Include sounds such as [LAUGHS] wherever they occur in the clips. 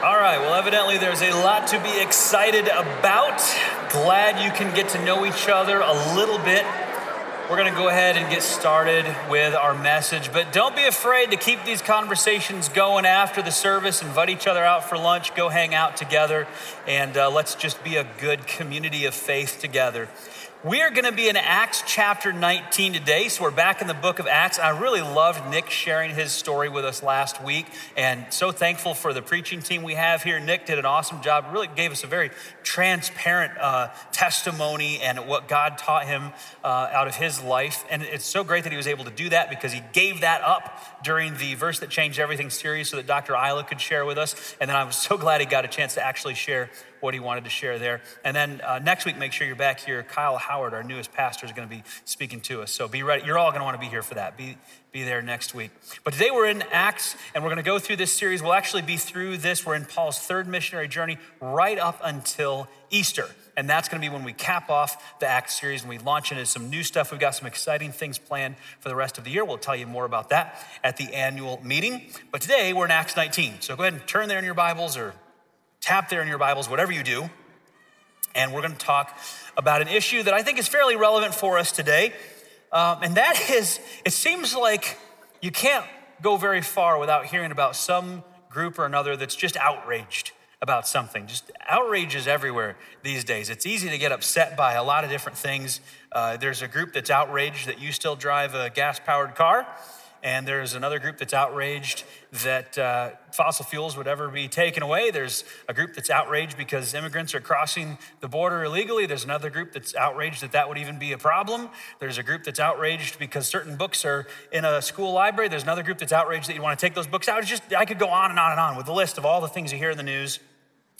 All right, well, evidently there's a lot to be excited about. Glad you can get to know each other a little bit. We're going to go ahead and get started with our message, but don't be afraid to keep these conversations going after the service. Invite each other out for lunch, go hang out together, and uh, let's just be a good community of faith together. We are going to be in Acts chapter 19 today. So we're back in the book of Acts. I really loved Nick sharing his story with us last week and so thankful for the preaching team we have here. Nick did an awesome job, really gave us a very transparent uh, testimony and what God taught him uh, out of his life. And it's so great that he was able to do that because he gave that up during the verse that changed everything series so that Dr. Isla could share with us. And then I was so glad he got a chance to actually share what he wanted to share there. And then uh, next week, make sure you're back here. Kyle Howard, our newest pastor, is going to be speaking to us. So be ready. You're all going to want to be here for that. Be, be there next week. But today we're in Acts, and we're going to go through this series. We'll actually be through this. We're in Paul's third missionary journey right up until Easter. And that's going to be when we cap off the Acts series and we launch into some new stuff. We've got some exciting things planned for the rest of the year. We'll tell you more about that at the annual meeting. But today we're in Acts 19. So go ahead and turn there in your Bibles or tap there in your Bibles, whatever you do. And we're going to talk about an issue that I think is fairly relevant for us today. Um, and that [LAUGHS] is, it seems like you can't go very far without hearing about some group or another that's just outraged about something. Just outrage is everywhere these days. It's easy to get upset by a lot of different things. Uh, there's a group that's outraged that you still drive a gas powered car and there's another group that's outraged that uh, fossil fuels would ever be taken away. There's a group that's outraged because immigrants are crossing the border illegally. There's another group that's outraged that that would even be a problem. There's a group that's outraged because certain books are in a school library. There's another group that's outraged that you want to take those books out. It's just, I could go on and on and on with the list of all the things you hear in the news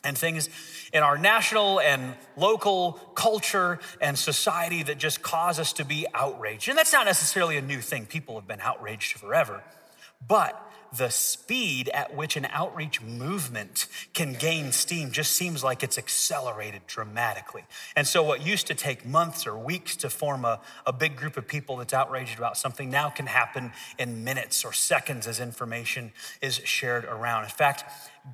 and things in our national and local culture and society that just cause us to be outraged. And that's not necessarily a new thing. People have been outraged forever. But the speed at which an outreach movement can gain steam just seems like it's accelerated dramatically. And so, what used to take months or weeks to form a, a big group of people that's outraged about something now can happen in minutes or seconds as information is shared around. In fact,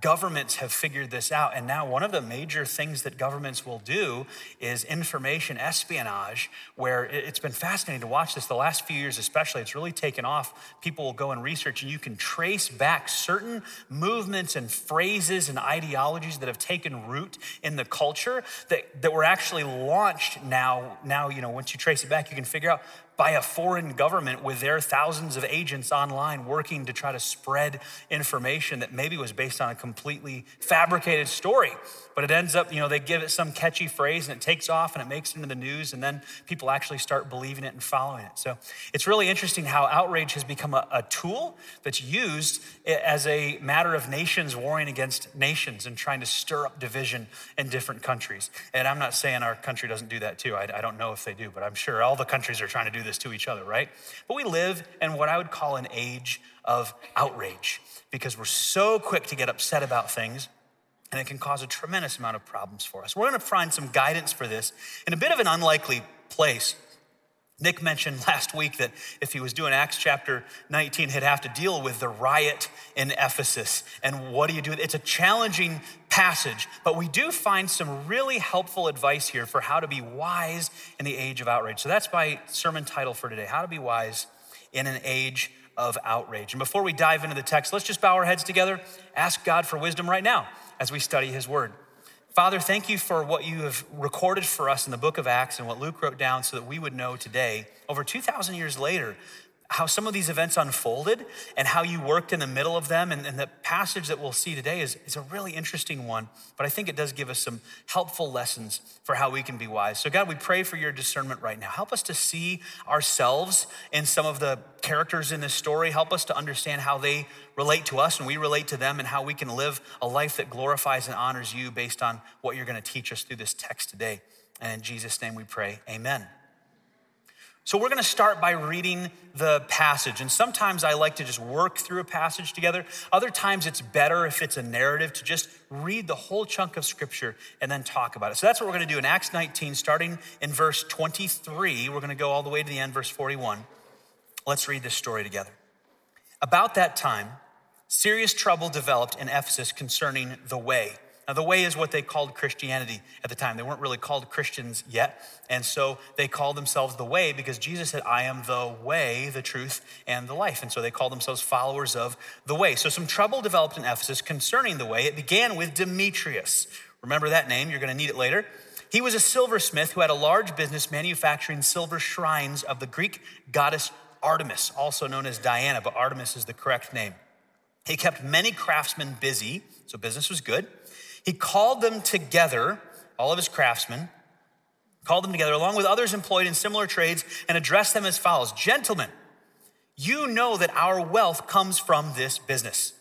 governments have figured this out. And now, one of the major things that governments will do is information espionage, where it's been fascinating to watch this the last few years, especially. It's really taken off. People will go and research, and you can trace back certain movements and phrases and ideologies that have taken root in the culture that, that were actually launched now. Now, you know, once you trace it back, you can figure out by a foreign government with their thousands of agents online working to try to spread information that maybe was based on a completely fabricated story. But it ends up, you know, they give it some catchy phrase and it takes off and it makes it into the news, and then people actually start believing it and following it. So it's really interesting how outrage has become a, a tool that's used as a matter of nations warring against nations and trying to stir up division in different countries. And I'm not saying our country doesn't do that too. I, I don't know if they do, but I'm sure all the countries are trying to do this to each other, right? But we live in what I would call an age of outrage because we're so quick to get upset about things and it can cause a tremendous amount of problems for us. We're going to find some guidance for this in a bit of an unlikely place. Nick mentioned [LAUGHS] last week that if he was doing Acts chapter 19, he'd have to deal with the riot in Ephesus. And what do you do? It's a challenging passage, but we do find some really helpful advice here for how to be wise in the age of outrage. So that's my sermon title for today How to Be Wise in an Age of Outrage. And before we dive into the text, let's just bow our heads together, ask God for wisdom right now as we study his word. Father, thank you for what you have recorded for us in the book of Acts and what Luke wrote down so that we would know today, over 2,000 years later, how some of these events unfolded and how you worked in the middle of them. And, and, the passage that we'll see today is, is a really interesting one, but I think it does give us some helpful lessons for how we can be wise. So, God, we pray for your discernment right now. Help us to see ourselves in some of the characters in this story. Help us to understand how they relate to us and we relate to them and how we can live a life that glorifies and honors you based on what you're going to teach us through this text today. And in Jesus' name we pray, amen. So, we're going to start by reading the passage. And sometimes I like to just work through a passage together. Other times it's better if it's a narrative to just read the whole chunk of scripture and then talk about it. So, that's what we're going to do in Acts 19, starting in verse 23. We're going to go all the way to the end, verse 41. Let's read this story together. About that time, serious trouble developed in Ephesus concerning the way. Now, the way is what they called Christianity at the time. They weren't really called Christians yet. And so they called themselves the way because Jesus said, I am the way, the truth, and the life. And so they called themselves followers of the way. So some trouble developed in Ephesus concerning the way. It began with Demetrius. Remember that name, you're going to need it later. He was a silversmith who had a large business manufacturing silver shrines of the Greek goddess Artemis, also known as Diana, but Artemis is the correct name. He kept many craftsmen busy, so business was good. He called them together, all of his craftsmen, called them together along with others employed in similar trades and addressed them as follows Gentlemen, you know that our wealth comes from this business.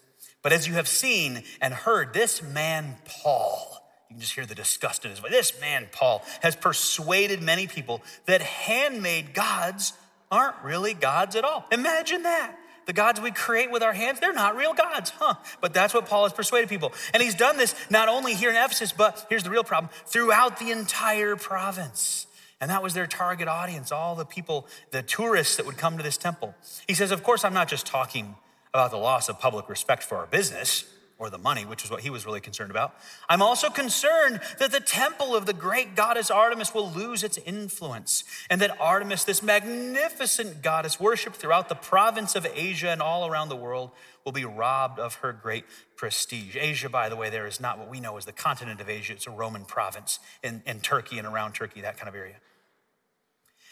But as you have seen and heard, this man, Paul, you can just hear the disgust in his voice. This man, Paul, has persuaded many people that handmade gods aren't really gods at all. Imagine that. The gods we create with our hands, they're not real gods, huh? But that's what Paul has persuaded people. And he's done this not only here in Ephesus, but here's the real problem throughout the entire province. And that was their target audience, all the people, the tourists that would come to this temple. He says, Of course, I'm not just talking about the loss of public respect for our business or the money, which is what he was really concerned about. I'm also concerned that the temple of the great goddess Artemis will lose its influence, and that Artemis, this magnificent goddess worshiped throughout the province of Asia and all around the world, will be robbed of her great prestige. Asia, by the way, there is not what we know as the continent of Asia, it's a Roman province in, in Turkey and around Turkey, that kind of area.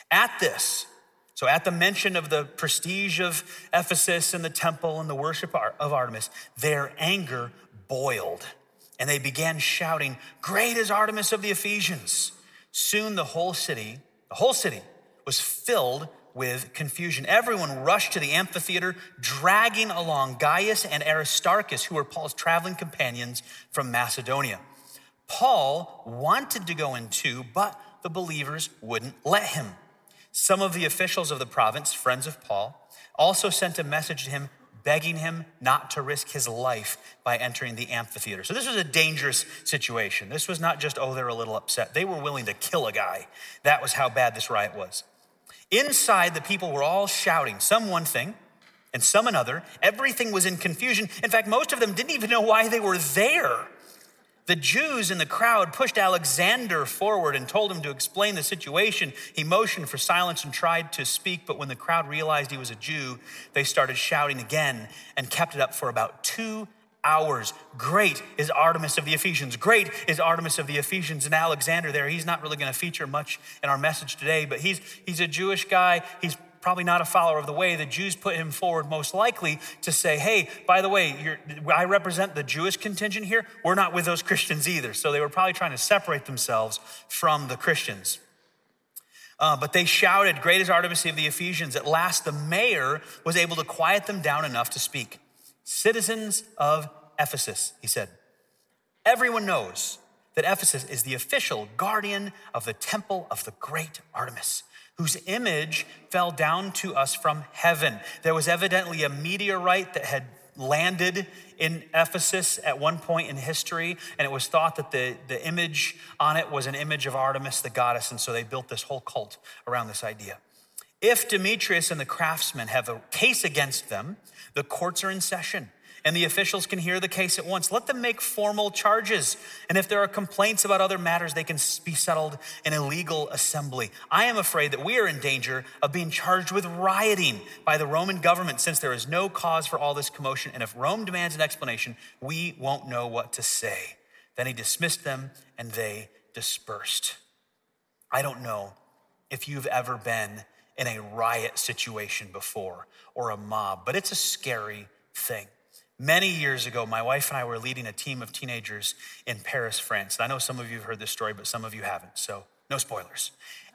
At this, so, at the mention of the prestige of Ephesus and the temple and the worship of Artemis, their anger boiled and they began shouting, Great is Artemis of the Ephesians. Soon the whole city, the whole city was filled with confusion. Everyone rushed to the amphitheater, dragging along Gaius and Aristarchus, who were Paul's traveling companions from Macedonia. Paul wanted to go in too, but the believers wouldn't let him. Some of the officials of the province, friends of Paul, also sent a message to him begging him not to risk his life by entering the amphitheater. So this was a dangerous situation. This was not just, oh, they're a little upset. They were willing to kill a guy. That was how bad this riot was. Inside, the people were all shouting, some one thing and some another. Everything was in confusion. In fact, most of them didn't even know why they were there. The Jews in the crowd pushed Alexander forward and told him to explain the situation. He motioned for silence and tried to speak, but when the crowd realized he was a Jew, they started shouting again and kept it up for about two hours. Great is Artemis of the Ephesians. Great is Artemis of the Ephesians. And Alexander there, he's not really going to feature much in our message today, but he's, he's a Jewish guy. He's probably not a follower of the way, the Jews put him forward most likely to say, hey, by the way, I represent the Jewish contingent here. We're not with those [LAUGHS] Christians either. So they were probably trying to separate themselves from the Christians. Uh, but they shouted, Great is Artemis of the Ephesians. At last, the mayor was able to quiet them down enough to speak. Citizens of Ephesus, he said, everyone knows that Ephesus is the official guardian of the temple of the great Artemis whose image fell down to us from heaven. There was evidently a meteorite that had landed in Ephesus at one point in history, and it was thought that the, the image on it was an image of Artemis, the goddess, and so they built this whole cult around this idea. If Demetrius and the craftsmen have a case against them, the courts are in session and the officials can hear the case at once. Let them make formal charges. And if there are complaints about other matters, they can be settled in a legal assembly. I am afraid that we are in danger of being charged with rioting by the Roman government since there is no cause for all this commotion. And if Rome demands an explanation, we won't know what to say. Then he dismissed them and they dispersed. I don't know if you've ever been in a riot situation before or a mob, but it's a scary thing. Many years ago, my wife and I were leading a team of teenagers in Paris, France. And I know some of you have heard this story, but some of you haven't, so no spoilers.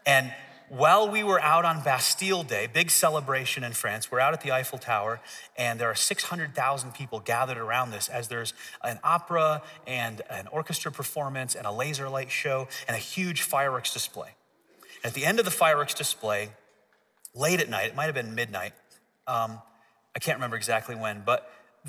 And while we were out on Bastille Day, big celebration in France, we're out at the Eiffel Tower, and there are 600,000 people gathered around this as there's an opera and an orchestra performance and a laser light show and a huge fireworks display. And at the end of the fireworks display, late at night, it might have been midnight, um, I can't remember exactly when, but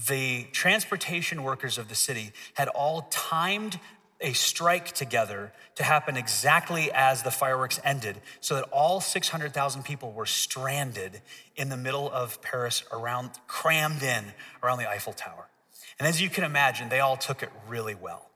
the transportation workers of the city had all timed a strike together to happen exactly as the fireworks ended, so that all 600,000 people were stranded in the middle of Paris, around, crammed in around the Eiffel Tower. And as you can imagine, they all took it really well.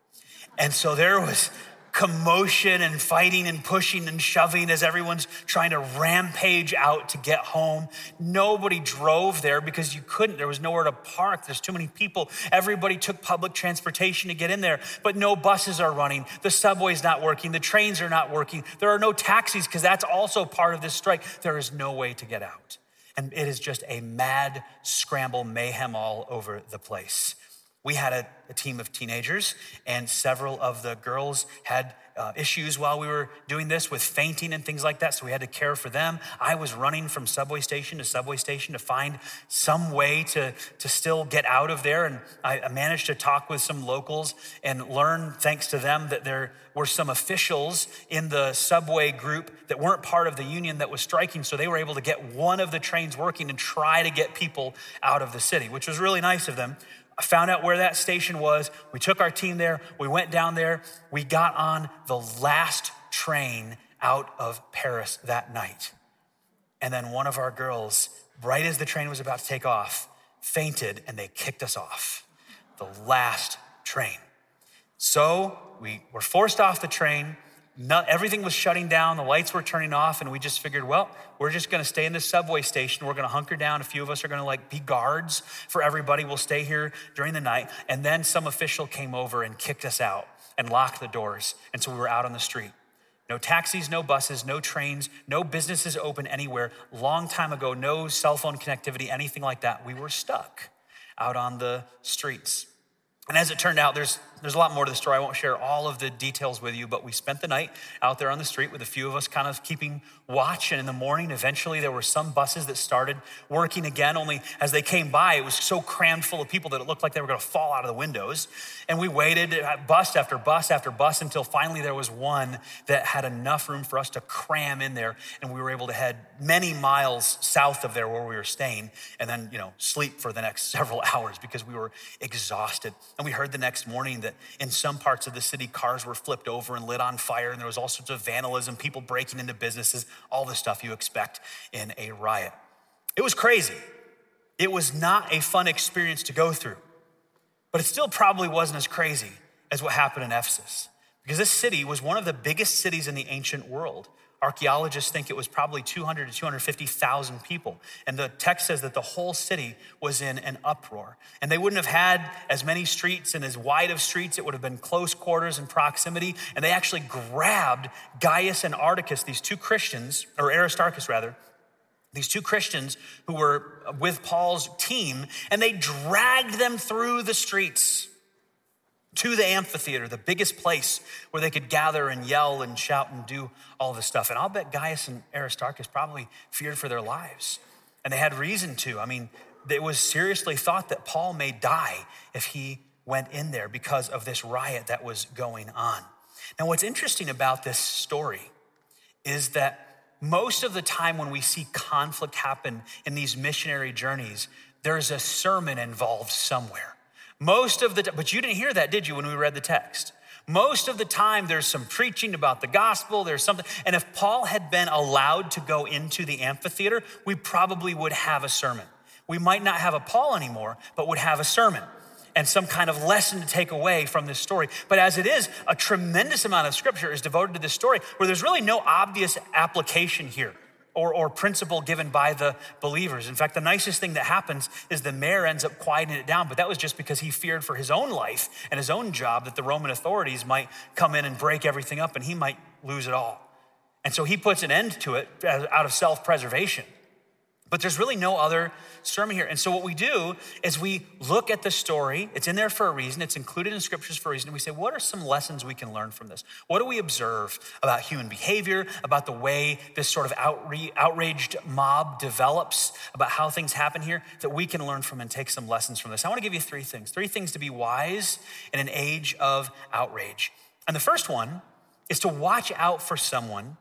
And so there was commotion and fighting and pushing and shoving as everyone's trying to rampage out to get home. Nobody drove there because you couldn't. There was nowhere to park. There's too many people. Everybody took public transportation to get in there, but no buses are running. The subway's not working. The trains are not working. There are no taxis because that's also part of this strike. There is no way to get out. And it is just a mad scramble, mayhem all over the place. We had a, a, team of teenagers, and several of the girls had uh, issues while we were doing this with fainting and things like that, so we had to care for them. I was running from subway station to subway station to find some way to, to still get out of there, and I, I managed to talk with some locals and learn, thanks to them, that there were some officials in the subway group that weren't part of the union that was striking, so they were able to get one of the trains working and try to get people out of the city, which was really nice of them. I found out where that station was. We took our team there. We went down there. We got on the last train out of Paris that night. And then one of our girls, right as the train was about to take off, fainted and they kicked us off. The last train. So we were forced off the train. Not, everything was shutting down, the lights were turning off, and we just figured, well, we're just gonna stay in this subway station. We're gonna hunker down. A few of us are gonna like be guards for everybody. We'll stay here during the night. And then some official came over and kicked us out and locked the doors. And so we were out on the street. No taxis, no buses, no trains, no businesses open anywhere. Long time ago, no cell phone connectivity, anything like that. We were stuck out on the streets. And as it turned out, there's there's a lot more to the story. I won't share all of the details with you, but we spent the night out there on the street with a few of us kind of keeping watch. And in the morning, eventually, there were some buses that started working again. Only as they came by, it was so crammed full of people that it looked like they were going to fall out of the windows. And we waited bus after bus after bus until finally there was one that had enough room for us to cram in there. And we were able to head many miles south of there where we were staying and then, you know, sleep for the next [LAUGHS] several hours because we were exhausted. And we heard the next morning that that in some parts of the city, cars were flipped over and lit on fire, and there was all sorts of vandalism, people breaking into businesses, all the stuff you expect in a riot. It was crazy. It was not a fun experience to go through, but it still probably wasn't as crazy as what happened in Ephesus. Because this city was one of the biggest cities in the ancient world. Archaeologists think it was probably 200 to 250,000 people. And the text says that the whole city was in an uproar. And they wouldn't have had as many streets and as wide of streets. It would have been close quarters and proximity. And they actually grabbed Gaius and Articus, these two Christians, or Aristarchus rather, these two Christians who were with Paul's team, and they dragged them through the streets to the amphitheater, the biggest place where they could gather and yell and shout and do all this stuff. And I'll bet Gaius and Aristarchus probably feared for their lives. And they had reason to. I mean, it was seriously thought that Paul may die if he went in there because of this riot that was going on. Now, what's interesting about this story is that most of the time when we see conflict happen in these missionary journeys, there's a sermon involved somewhere. Most of the time, but you didn't hear that, did you, when we read the text? Most of the time, there's some preaching about the gospel, there's something. And if Paul had been allowed to go into the amphitheater, we probably would have a sermon. We might not have a Paul anymore, but would have a sermon and some kind of lesson to take away from this story. But as it is, a tremendous amount of scripture is devoted to this story where there's really no obvious application here or, or principle given by the believers. In fact, the nicest thing that happens is the mayor ends up quieting it down, but that was just because he feared for his own life and his own job that the Roman authorities might come in and break everything up and he might lose it all. And so he puts an end to it out of self preservation. But there's really no other sermon here. And so what we do is we look at the story. It's in there for a reason. It's included in scriptures for a reason. We say, what are some lessons we can learn from this? What do we observe about human behavior, about the way this sort of outre- outraged mob develops, about how things happen here that we can learn from and take some lessons from this? I want to give you three things. Three things to be wise in an age of outrage. And the first one is to watch out for someone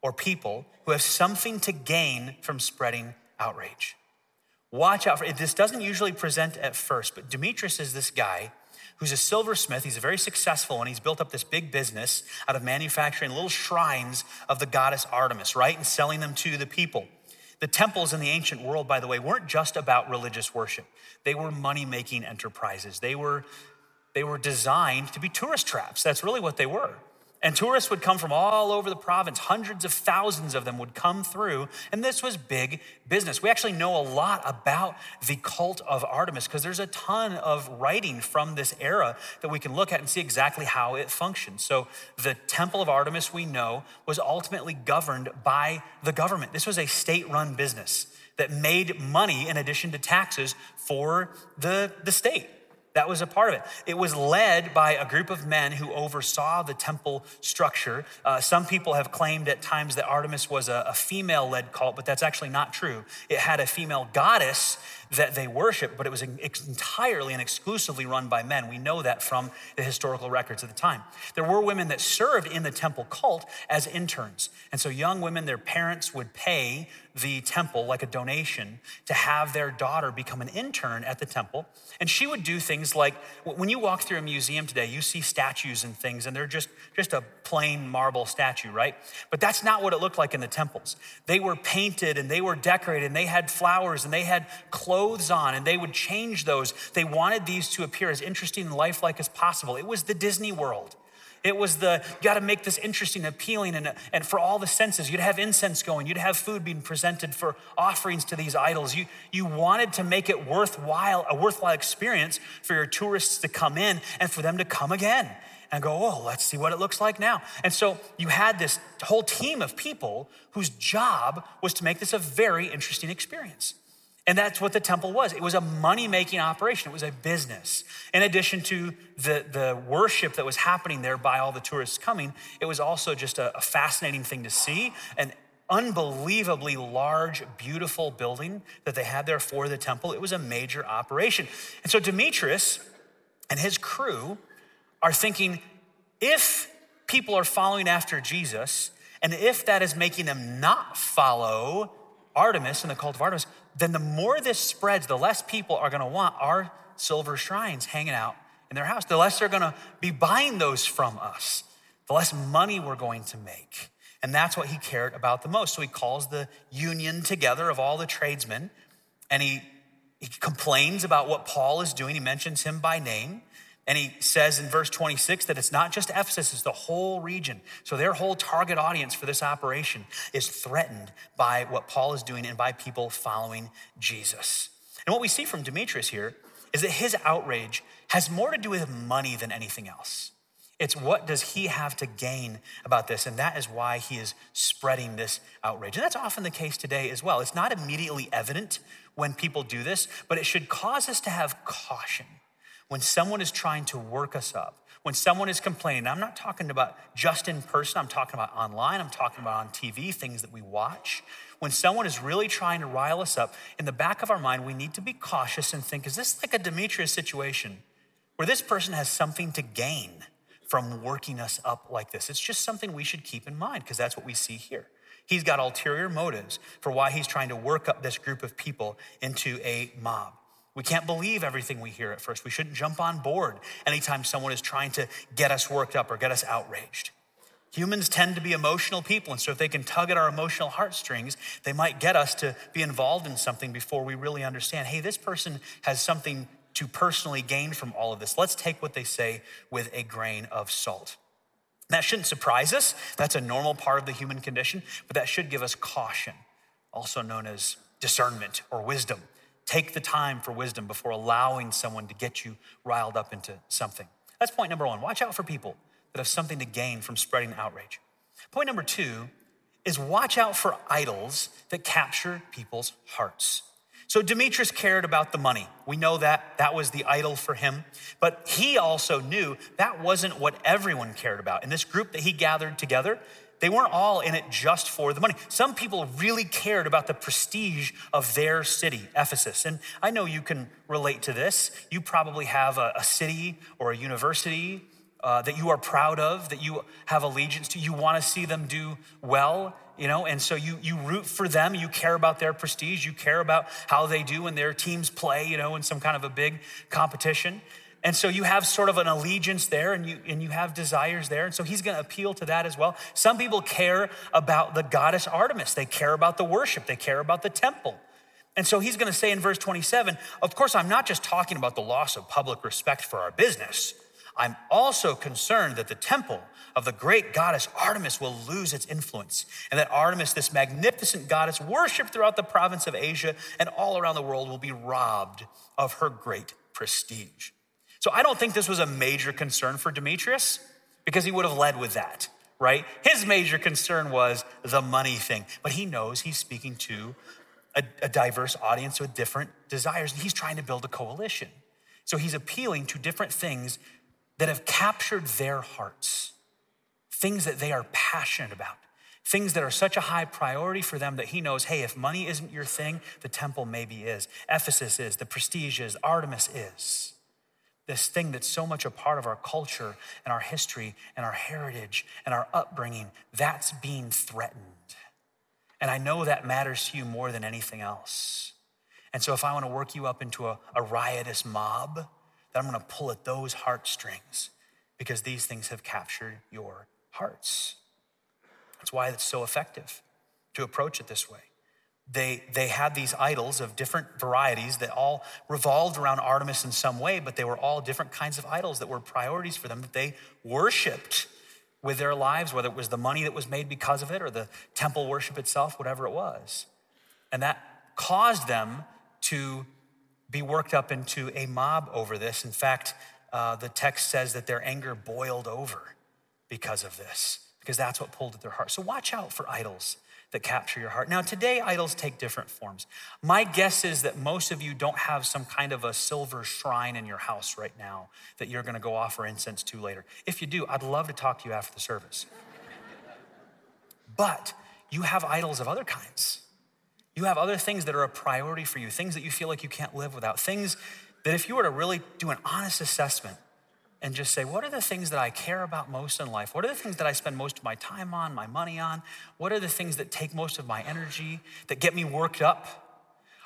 or people who have something to gain from spreading outrage. Watch out for it. This doesn't usually present at first, but Demetrius is this guy who's a silversmith. He's very successful and he's built up this big business out of manufacturing little shrines of the goddess Artemis, right? And selling them to the people. The temples in the ancient world, by the way, weren't just about religious worship. They were money making enterprises. They were, they were designed to be tourist traps. That's really what they were. And tourists would come from all over the province. Hundreds of thousands of them would come through. And this was big business. We actually know a lot about the cult of Artemis because there's a ton of writing from this era that we can look at and see exactly how it functioned. So, the Temple of Artemis, we know, was ultimately governed by the government. This was a state run business that made money in addition to taxes for the, the state. That was a part of it. It was led by a group of men who oversaw the temple structure. Uh, some people have claimed at times that Artemis was a, a female led cult, but that's actually not true. It had a female goddess that they worshiped, but it was entirely and exclusively run by men. We know that from the historical records of the time. There were women that served in the temple cult as interns. And so young women, their parents would pay the temple like a donation to have their daughter become an intern at the temple. And she would do things like when you walk through a museum today, you see statues and things, and they're just, just a plain marble statue, right? But that's not what it looked like in the temples. They were painted and they were decorated and they had flowers and they had clothes on and they would change those. They wanted these to appear as interesting and lifelike as possible. It was the Disney world. It was the, you got to make this interesting, appealing, and, and for all the senses. You'd have incense going, you'd have food being presented for offerings to these idols. You, you wanted to make it worthwhile, a worthwhile experience for your tourists to come in and for them to come again and go, oh, let's see what it looks like now. And so you had this whole team of people whose job was to make this a very interesting experience. And that's what the temple was. It was a money making operation, it was a business. In addition to the, the worship that was happening there by all the tourists coming, it was also just a, a fascinating thing to see an unbelievably large, beautiful building that they had there for the temple. It was a major operation. And so Demetrius and his crew are thinking if people are following after Jesus, and if that is making them not follow Artemis and the cult of Artemis, then the more this spreads, the less people are going to want our silver shrines hanging out in their house. The less they're going to be buying those from us, the less money we're going to make. And that's what he cared about the most. So he calls the union together of all the tradesmen and he, he complains about what Paul is doing. He mentions him by name. And he says in verse 26 that it's not just Ephesus, it's the whole region. So their whole target audience for this operation is threatened by what Paul is doing and by people following Jesus. And what we see from Demetrius here is that his outrage has more to do with money than anything else. It's what does he have to gain about this? And that is why he is spreading this outrage. And that's often the case today as well. It's not immediately evident when people do this, but it should cause us to have caution when someone is trying to work us up, when someone is complaining, I'm not talking about just in person, I'm talking about online, I'm talking about on TV, things that we watch. When someone is really trying to rile us up, in the back of our mind, we need to be cautious and think, is this like a Demetrius situation where this person has something to gain from working us up like this? It's just something we should keep in mind because that's what we see here. He's got ulterior motives for why he's trying to work up this group of people into a mob. We can't believe everything we hear at first. We shouldn't jump on board anytime someone is trying to get us worked up or get us outraged. Humans tend to be emotional people, and so if they can tug at our emotional heartstrings, they might get us to be involved in something before we really understand hey, this person has something to personally gain from all of this. Let's take what they say with a grain of salt. That shouldn't surprise us. That's a normal part of the human condition, but that should give us caution, also known as discernment or wisdom. Take the time for wisdom before allowing someone to get you riled up into something. That's point number one. Watch out for people that have something to gain from spreading outrage. Point number two is watch out for idols that capture people's hearts. So Demetrius cared about the money. We know that that was the idol for him. But he also knew that wasn't what everyone cared about. In this group that he gathered together, they weren't all in it just for the money. Some people really cared about the prestige of their city, Ephesus. And I know you can relate to this. You probably have a, a city or a university uh, that you are proud of, that you have allegiance to. You want to see them do well, you know, and so you, you root for them. You care about their prestige. You care about how they do when their teams play, you know, in some kind of a big competition. And so you have sort of an allegiance there and you, and you have desires there. And so he's going to appeal to that as well. Some people care about the goddess Artemis, they care about the worship, they care about the temple. And so he's going to say in verse 27 Of course, I'm not just talking about the loss of public respect for our business. I'm also concerned that the temple of the great goddess Artemis will lose its influence, and that Artemis, this magnificent goddess worshipped throughout the province of Asia and all around the world, will be robbed of her great prestige. So I don't think this was a major concern for Demetrius because he would have led with that, right? His major concern was the money thing, but he knows he's speaking to a, a diverse audience with different desires, and he's trying to build a coalition. So he's appealing to different things that have captured their hearts, things that they are passionate about, things that are such a high priority for them that he knows, hey, if money isn't your thing, the temple maybe is. Ephesus is, the prestige is, Artemis is this thing that's so much a part of our culture and our history and our heritage and our upbringing, that's being threatened. And I know that matters to you more than anything else. And so if I want to work you up into a, a riotous mob, then I'm going to pull at those heartstrings because these things have captured your hearts. That's why it's so effective to approach it this way. They, they had these idols of different varieties that all revolved around Artemis in some way, but they were all different kinds of idols that were priorities for them that they worshiped with their lives, whether it was the money that was made because of it or the temple worship itself, whatever it was. And that caused them to be worked up into a mob over this. In fact, uh, the text says that their anger boiled over because of this, because that's what pulled at their heart. So watch out for idols that capture your heart. Now, today, idols take different forms. My guess is that most of you don't have some kind of a silver shrine in your house right now that you're to go offer incense to later. If you do, I'd love to talk to you after the service. But you have idols of other kinds. You have other things that are a priority for you, things that you feel like you can't live without, things that if you were to really do an honest assessment, and just say, what are the things that I care about most in life? What are the things that I spend most of my time on, my money on? What are the things that take most of my energy, that get me worked up?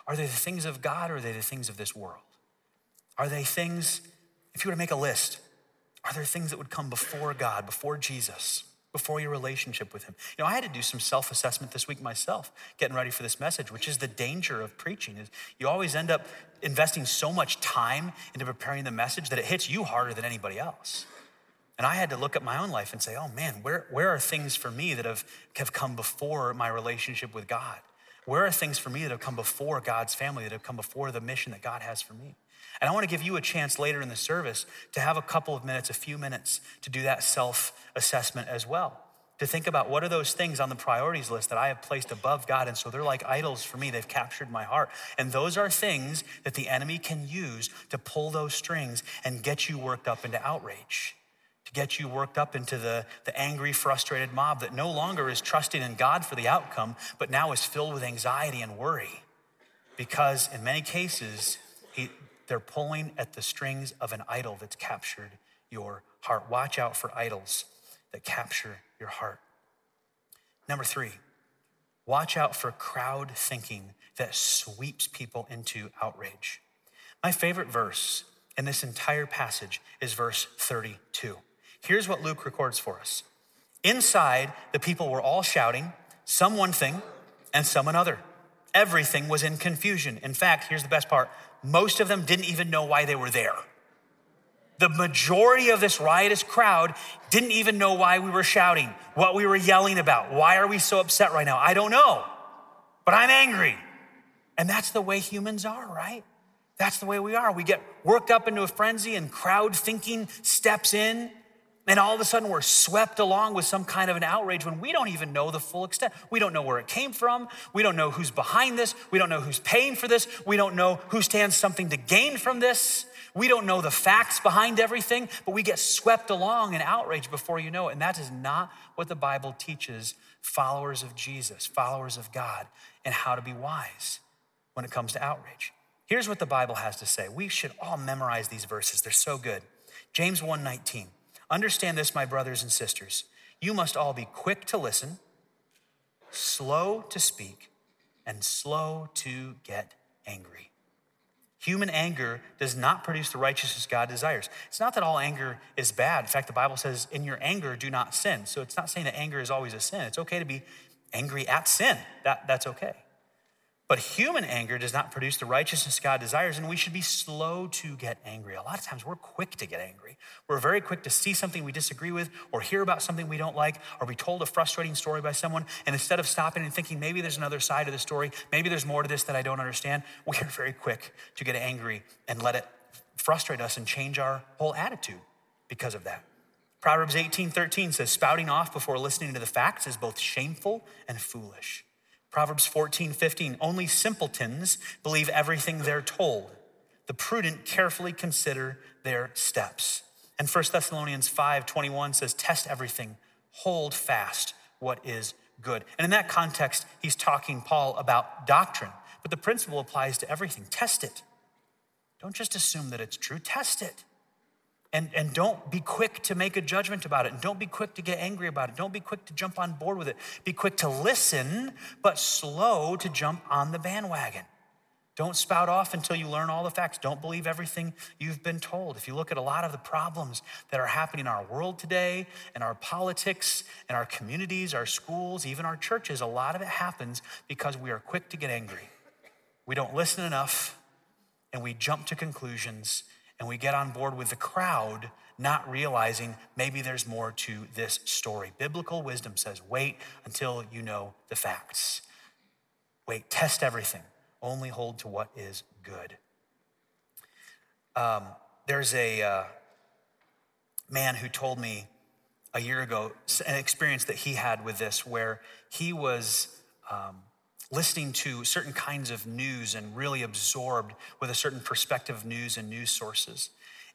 Are they the things of God or are they the things of this world? Are they things, if you were to make a list, are there things that would come before God, before Jesus? Before your relationship with Him. You know, I had to do some self assessment this week myself, getting ready for this message, which is the danger of preaching. Is you always end up investing so much time into preparing the message that it hits you harder than anybody else. And I had to look at my own life and say, oh man, where, where are things for me that have, have come before my relationship with God? Where are things for me that have come before God's family, that have come before the mission that God has for me? And I want to give you a chance later in the service to have a couple of minutes, a few minutes to do that self assessment as well. To think about what are those things on the priorities list that I have placed above God. And so they're like idols for me. They've captured my heart. And those are things that the enemy can use to pull those strings and get you worked up into outrage, to get you worked up into the, the angry, frustrated mob that no longer is trusting in God for the outcome, but now is filled with anxiety and worry. Because in many cases, he, they're pulling at the strings of an idol that's captured your heart. Watch out for idols that capture your heart. Number three, watch out for crowd thinking that sweeps people into outrage. My favorite verse in this entire passage is verse 32. Here's what Luke records for us Inside, the people were all shouting, some one thing and some another. Everything was in confusion. In fact, here's the best part most of them didn't even know why they were there. The majority of this riotous crowd didn't even know why we were shouting, what we were yelling about. Why are we so upset right now? I don't know, but I'm angry. And that's the way humans are, right? That's the way we are. We get worked up into a frenzy and crowd thinking steps in. And all of a sudden, we're swept along with some kind of an outrage when we don't even know the full extent. We don't know where it came from. We don't know who's behind this. We don't know who's paying for this. We don't know who stands something to gain from this. We don't know the facts behind everything, but we get swept along in outrage before you know it. And that is not what the Bible teaches followers of Jesus, followers of God, and how to be wise when it comes to outrage. Here's what the Bible has to say. We should all memorize these verses. They're so good. James 1:19. Understand this, my brothers and sisters. You must all be quick to listen, slow to speak, and slow to get angry. Human anger does not produce the righteousness God desires. It's not that all anger is bad. In fact, the Bible says, in your anger, do not sin. So it's not saying that anger is always a sin. It's okay to be angry at sin. That, that's okay. But human anger does not produce the righteousness God desires, and we should be slow to get angry. A lot of times we're quick to get angry. We're very quick to see something we disagree with, or hear about something we don't like, or be told a frustrating story by someone. And instead of stopping and thinking, maybe there's another side of the story, maybe there's more to this that I don't understand, [LAUGHS] we are very quick to get angry and let it frustrate us and change our whole attitude because of that. Proverbs 18 13 says, Spouting off before listening to the facts is both shameful and foolish. Proverbs 14, 15, only simpletons believe everything they're told. The prudent carefully consider their steps. And 1 Thessalonians 5, 21 says, test everything, hold fast what is good. And in that context, he's talking, Paul, about doctrine. But the principle applies to everything. Test it. Don't just assume that it's true, test it. And, and don't be quick to make a judgment about it. And don't be quick to get angry about it. Don't be quick to jump on board with it. Be quick to listen, but slow to jump on the bandwagon. Don't spout off until you learn all the facts. Don't believe everything you've been told. If you look at a lot of the problems that are happening in our world today, in our politics, in our communities, our schools, even our churches, a lot of it happens because we are quick to get angry. We don't listen enough and we jump to conclusions and we get on board with the crowd, not realizing maybe there's more to this story. Biblical wisdom says wait until you know the facts. Wait, test everything, only hold to what is good. Um, there's a uh, man who told me a year ago an experience that he had with this where he was um, listening to certain kinds of news and really absorbed with a certain perspective of news and news sources.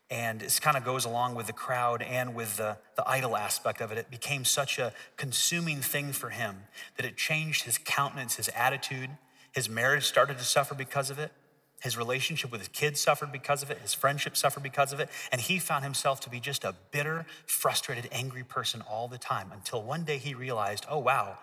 And it kind of goes along with the crowd and with the, the idol aspect of it. It became such a consuming thing for him that it changed his countenance, his attitude. His marriage started to suffer because of it. His relationship with his kids suffered because of it. His friendship suffered because of it. And he found himself to be just a bitter, frustrated, angry person all the time until one day he realized, oh, wow,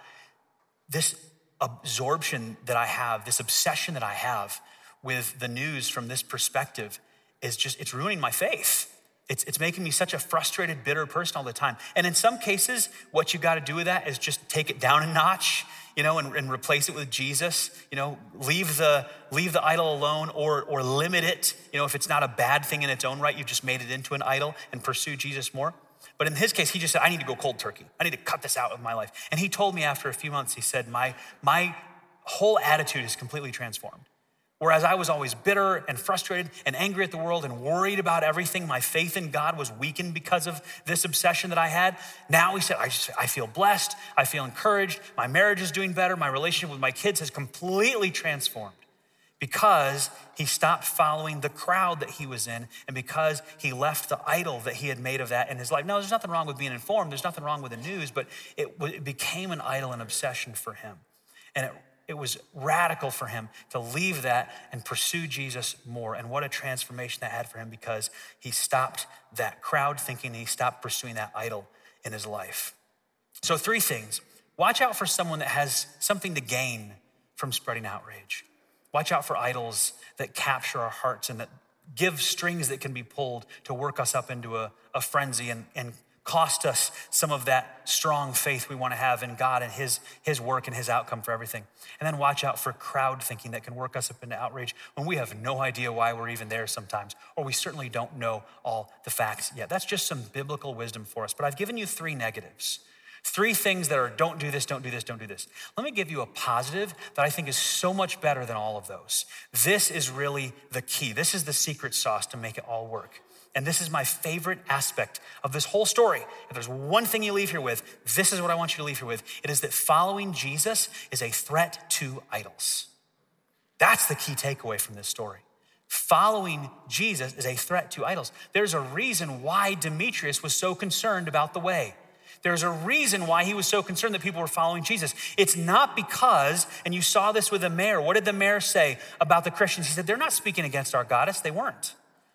this absorption that I have, this obsession that I have with the news from this perspective is just, it's ruining my faith. It's, it's making me such a frustrated, bitter person all the time. And in some cases, what you got to do with that is just take it down a notch, you know, and, and replace it with Jesus. You know, leave the leave the idol alone, or or limit it. You know, if it's not a bad thing in its own right, you've just made it into an idol, and pursue Jesus more. But in his case, he just said, I need to go cold turkey. I need to cut this out of my life. And he told me after a few months, he said, My, my whole attitude is completely transformed. Whereas I was always bitter and frustrated and angry at the world and worried about everything, my faith in God was weakened because of this obsession that I had. Now he said, I, just, I feel blessed. I feel encouraged. My marriage is doing better. My relationship with my kids has completely transformed because he stopped following the crowd that he was in and because he left the idol that he had made of that in his life. Now, there's nothing wrong with being informed, there's nothing wrong with the news, but it, it became an idol and obsession for him. And it, it was radical for him to leave that and pursue Jesus more. And what a transformation that had for him because he stopped that crowd thinking, he stopped pursuing that idol in his life. So, three things watch out for someone that has something to gain from spreading outrage. Watch out for idols that capture our hearts and that give strings that can be pulled to work us up into a, a frenzy and, and cost us some of that strong faith we want to have in God and his, his work and His outcome for everything. And then watch out for crowd thinking that can work us up into outrage when we have no idea why we're even there sometimes, or we certainly don't know all the facts yet. That's just some biblical wisdom for us. But I've given you three negatives Three things that are don't do this, don't do this, don't do this. Let me give you a positive that I think is so much better than all of those. This is really the key. This is the secret sauce to make it all work. And this is my favorite aspect of this whole story. If there's one thing you leave here with, this is what I want you to leave here with. It is that following Jesus is a threat to idols. That's the key takeaway from this story. Following Jesus is a threat to idols. There's a reason why Demetrius was so concerned about the way. There's a reason why he was so concerned that people were following Jesus. It's not because, and you saw this with the mayor. What did the mayor say about the Christians? He said, They're not speaking against our goddess. They weren't.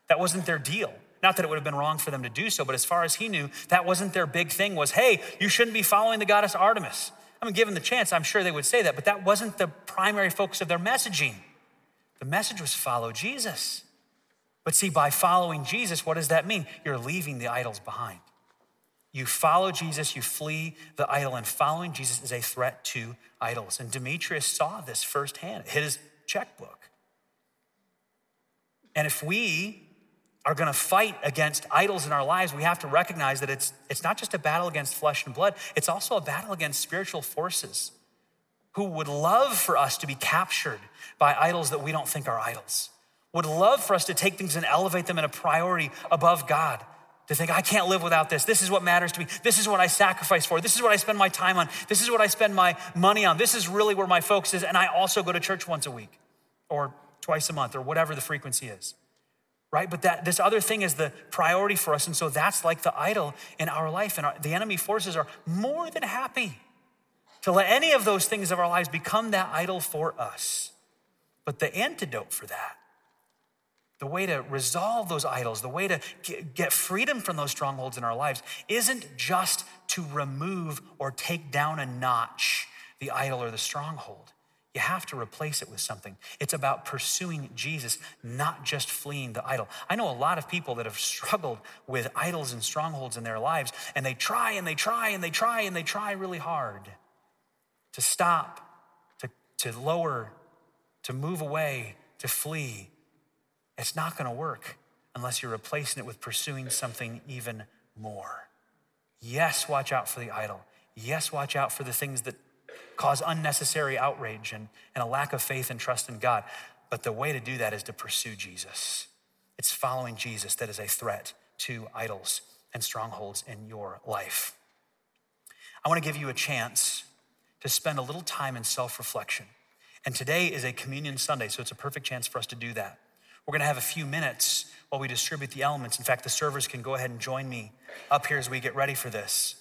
That wasn't their deal. Not that it would have been wrong for them to do so, but as far as he knew, that wasn't their big thing was, hey, you shouldn't be following the goddess Artemis. I mean, given the chance, I'm sure they would say that, but that wasn't the primary focus of their messaging. The message was follow Jesus. But see, by following Jesus, what does that mean? You're leaving the idols behind. You follow Jesus, you flee the idol, and following Jesus is a threat to idols. And Demetrius saw this firsthand. It hit his checkbook. And if we are going to fight against idols in our lives, we have to recognize that it's, it's not just a battle against flesh and blood, it's also a battle against spiritual forces who would love for us to be captured by idols that we don't think are idols, would love for us to take things and elevate them in a priority above God. To think, I can't live without this. This is what matters to me. This is what I sacrifice for. This is what I spend my time on. This is what I spend my money on. This is really where my focus is. And I also go to church once a week or twice a month or whatever the frequency is right? But that this other thing is the priority for us. And so that's like the idol in our life. And our, the enemy forces are more than happy to let any of those things of our lives become that idol for us. But the antidote for that, the way to resolve those idols, the way to get freedom from those strongholds in our lives, isn't just to remove or take down a notch the idol or the stronghold. You have to replace it with something. It's about pursuing Jesus, not just fleeing the idol. I know a lot of people that have struggled with idols and strongholds in their lives, and they try and they try and they try and they try really hard to stop, to, to lower, to move away, to flee. It's not going to work unless you're replacing it with pursuing something even more. Yes, watch out for the idol. Yes, watch out for the things that cause unnecessary outrage and, and a lack of faith and trust in God. But the way to do that is to pursue Jesus. It's following Jesus that is a threat to idols and strongholds in your life. I want to give you a chance to spend a little time in self reflection. And today is a communion Sunday, so it's a perfect chance for us to do that. We're going to have a few minutes while we distribute the elements. In fact, the servers can go ahead and join me up here as we get ready for this.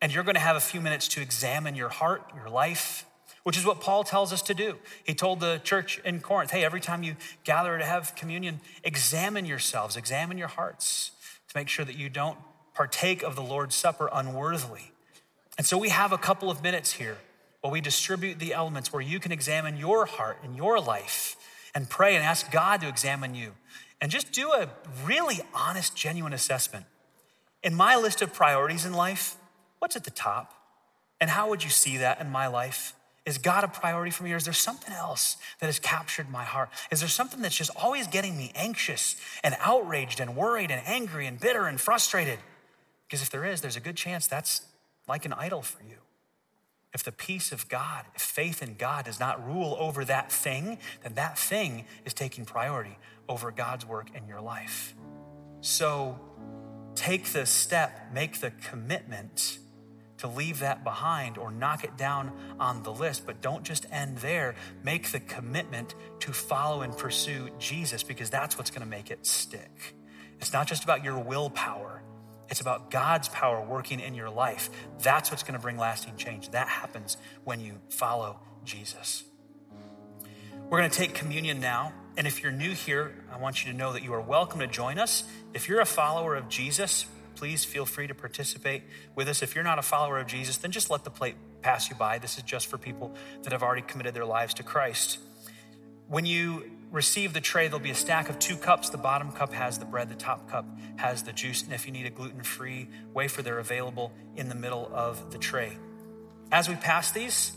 And you're going to have a few minutes to examine your heart, your life, which is what Paul tells us to do. He told the church in Corinth, hey, every time you gather to have communion, examine yourselves, examine your hearts to make sure that you don't partake of the Lord's Supper unworthily. And so we have a couple of minutes here while we distribute the elements where you can examine your heart and your life and pray and ask God to examine you. And just do a really honest, genuine assessment. In my list of priorities in life, What's at the top? And how would you see that in my life? Is God a priority for me, or is there something else that has captured my heart? Is there something that's just always getting me anxious and outraged and worried and angry and bitter and frustrated? Because if there is, there's a good chance that's like an idol for you. If the peace of God, if faith in God does not rule over that thing, then that thing is taking priority over God's work in your life. So take the step, make the commitment to leave that behind or knock it down on the list. But don't just end there. Make the commitment to follow and pursue Jesus because that's what's going to make it stick. It's not just about your willpower, it's about God's power working in your life. That's what's going to bring lasting change. That happens when you follow Jesus. We're going to take communion now. And if you're new here, I want you to know that you are welcome to join us. If you're a follower of Jesus, please feel free to participate with us. If you're not a follower of Jesus, then just let the plate pass you by. This is just for people that have already committed their lives to Christ. When you receive the tray, there'll be a stack of two cups. The bottom cup has the bread, the top cup has the juice. And if you need a gluten free wafer, they're available in the middle of the tray. As we pass these,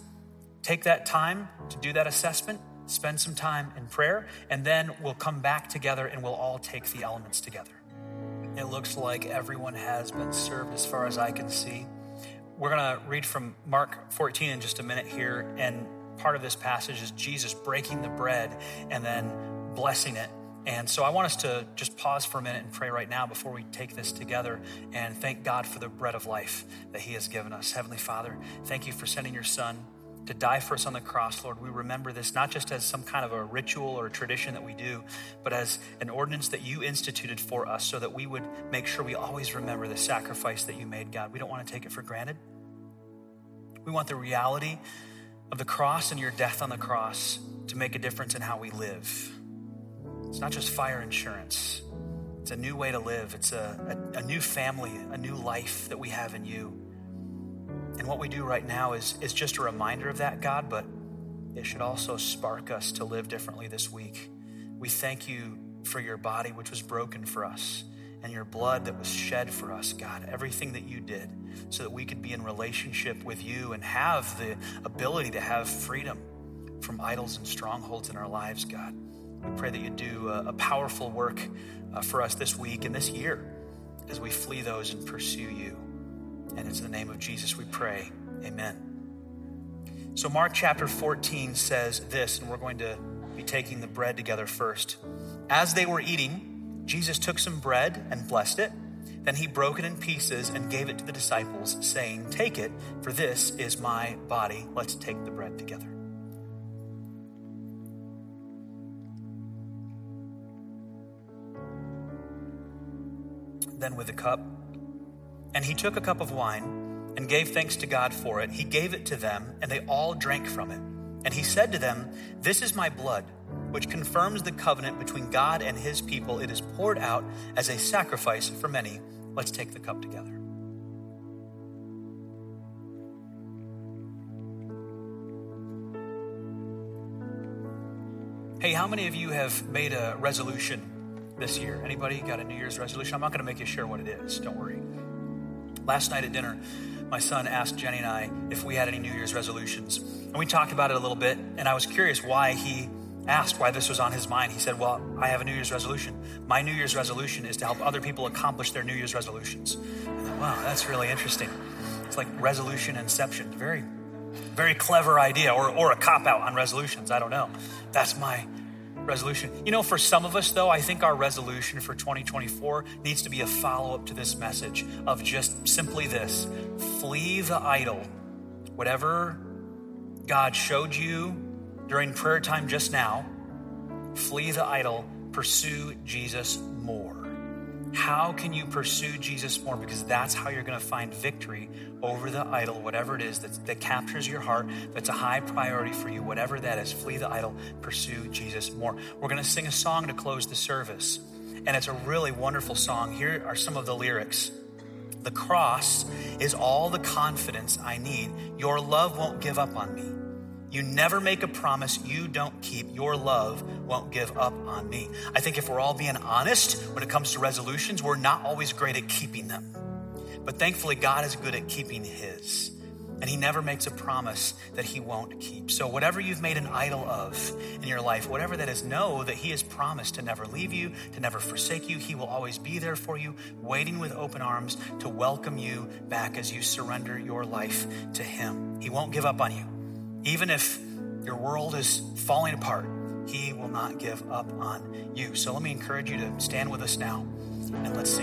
take that time to do that assessment, spend some time in prayer, and then we'll come back together and we'll all take the elements together. It looks like everyone has been served as far as I can see. We're going to read from Mark 14 in just a minute here. And part of this passage is Jesus breaking the bread and then blessing it. And so I want us to just pause for a minute and pray right now before we take this together and thank God for the bread of life that He has given us. Heavenly Father, thank you for sending your Son to die for us on the cross, Lord. We remember this not just as some kind of a ritual or a tradition that we do, but as an ordinance that you instituted for us so that we would make sure we always remember the sacrifice that you made, God. We don't want to take it for granted. We want the reality of the cross and your death on the cross to make a difference in how we live. It's not just fire insurance. It's a new way to live. It's a, a, a new family, a new life that we have in you. And what we do right now is, is just a reminder of that, God, but it should also spark us to live differently this week. We thank you for your body, which was broken for us, and your blood that was shed for us, God. Everything that you did so that we could be in relationship with you and have the ability to have freedom from idols and strongholds in our lives, God. We pray that you do a, a powerful work uh, for us this week and this year as we flee those and pursue you. And it's in the name of Jesus we pray. Amen. So, Mark chapter 14 says this, and we're going to be taking the bread together first. As they were eating, Jesus took some bread and blessed it. Then he broke it in pieces and gave it to the disciples, saying, Take it, for this is my body. Let's take the bread together. Then with the cup, and he took a cup of wine and gave thanks to God for it. He gave it to them, and they all drank from it. And he said to them, This is my blood, which confirms the covenant between God and his people. It is poured out as a sacrifice for many. Let's take the cup together. Hey, how many of you have made a resolution this year? Anybody got a New Year's resolution? I'm not going to make you share what it is. Don't worry. Last night at dinner, my son asked Jenny and I if we had any New Year's resolutions. And we talked about it a little bit, and I was curious why he asked why this was on his mind. He said, Well, I have a New Year's resolution. My New Year's resolution is to help other people accomplish their New Year's resolutions. Thought, wow, that's really interesting. It's like resolution inception. Very, very clever idea, or, or a cop out on resolutions. I don't know. That's my resolution. You know, for some of us, though, I think our resolution for 2024 needs to be a follow up to this message of just simply this flee the idol. Whatever God showed you during prayer time just now, flee the idol, pursue Jesus more. How can you pursue Jesus more? Because that's how you're going to find victory over the idol, whatever it is that, that captures your heart, that's a high priority for you, whatever that is. Flee the idol, pursue Jesus more. We're going to sing a song to close the service, and it's a really wonderful song. Here are some of the lyrics. The cross is all the confidence I need. Your love won't give up on me. You never make a promise you don't keep. Your love won't give up on me. I think if we're all being honest when it comes to resolutions, we're not always great at keeping them. But thankfully, God is good at keeping His. And He never makes a promise that He won't keep. So, whatever you've made an idol of in your life, whatever that is, know that He has promised to never leave you, to never forsake you. He will always be there for you, waiting with open arms to welcome you back as you surrender your life to Him. He won't give up on you. Even if your world is falling apart, He will not give up on you. So let me encourage you to stand with us now and let's sing.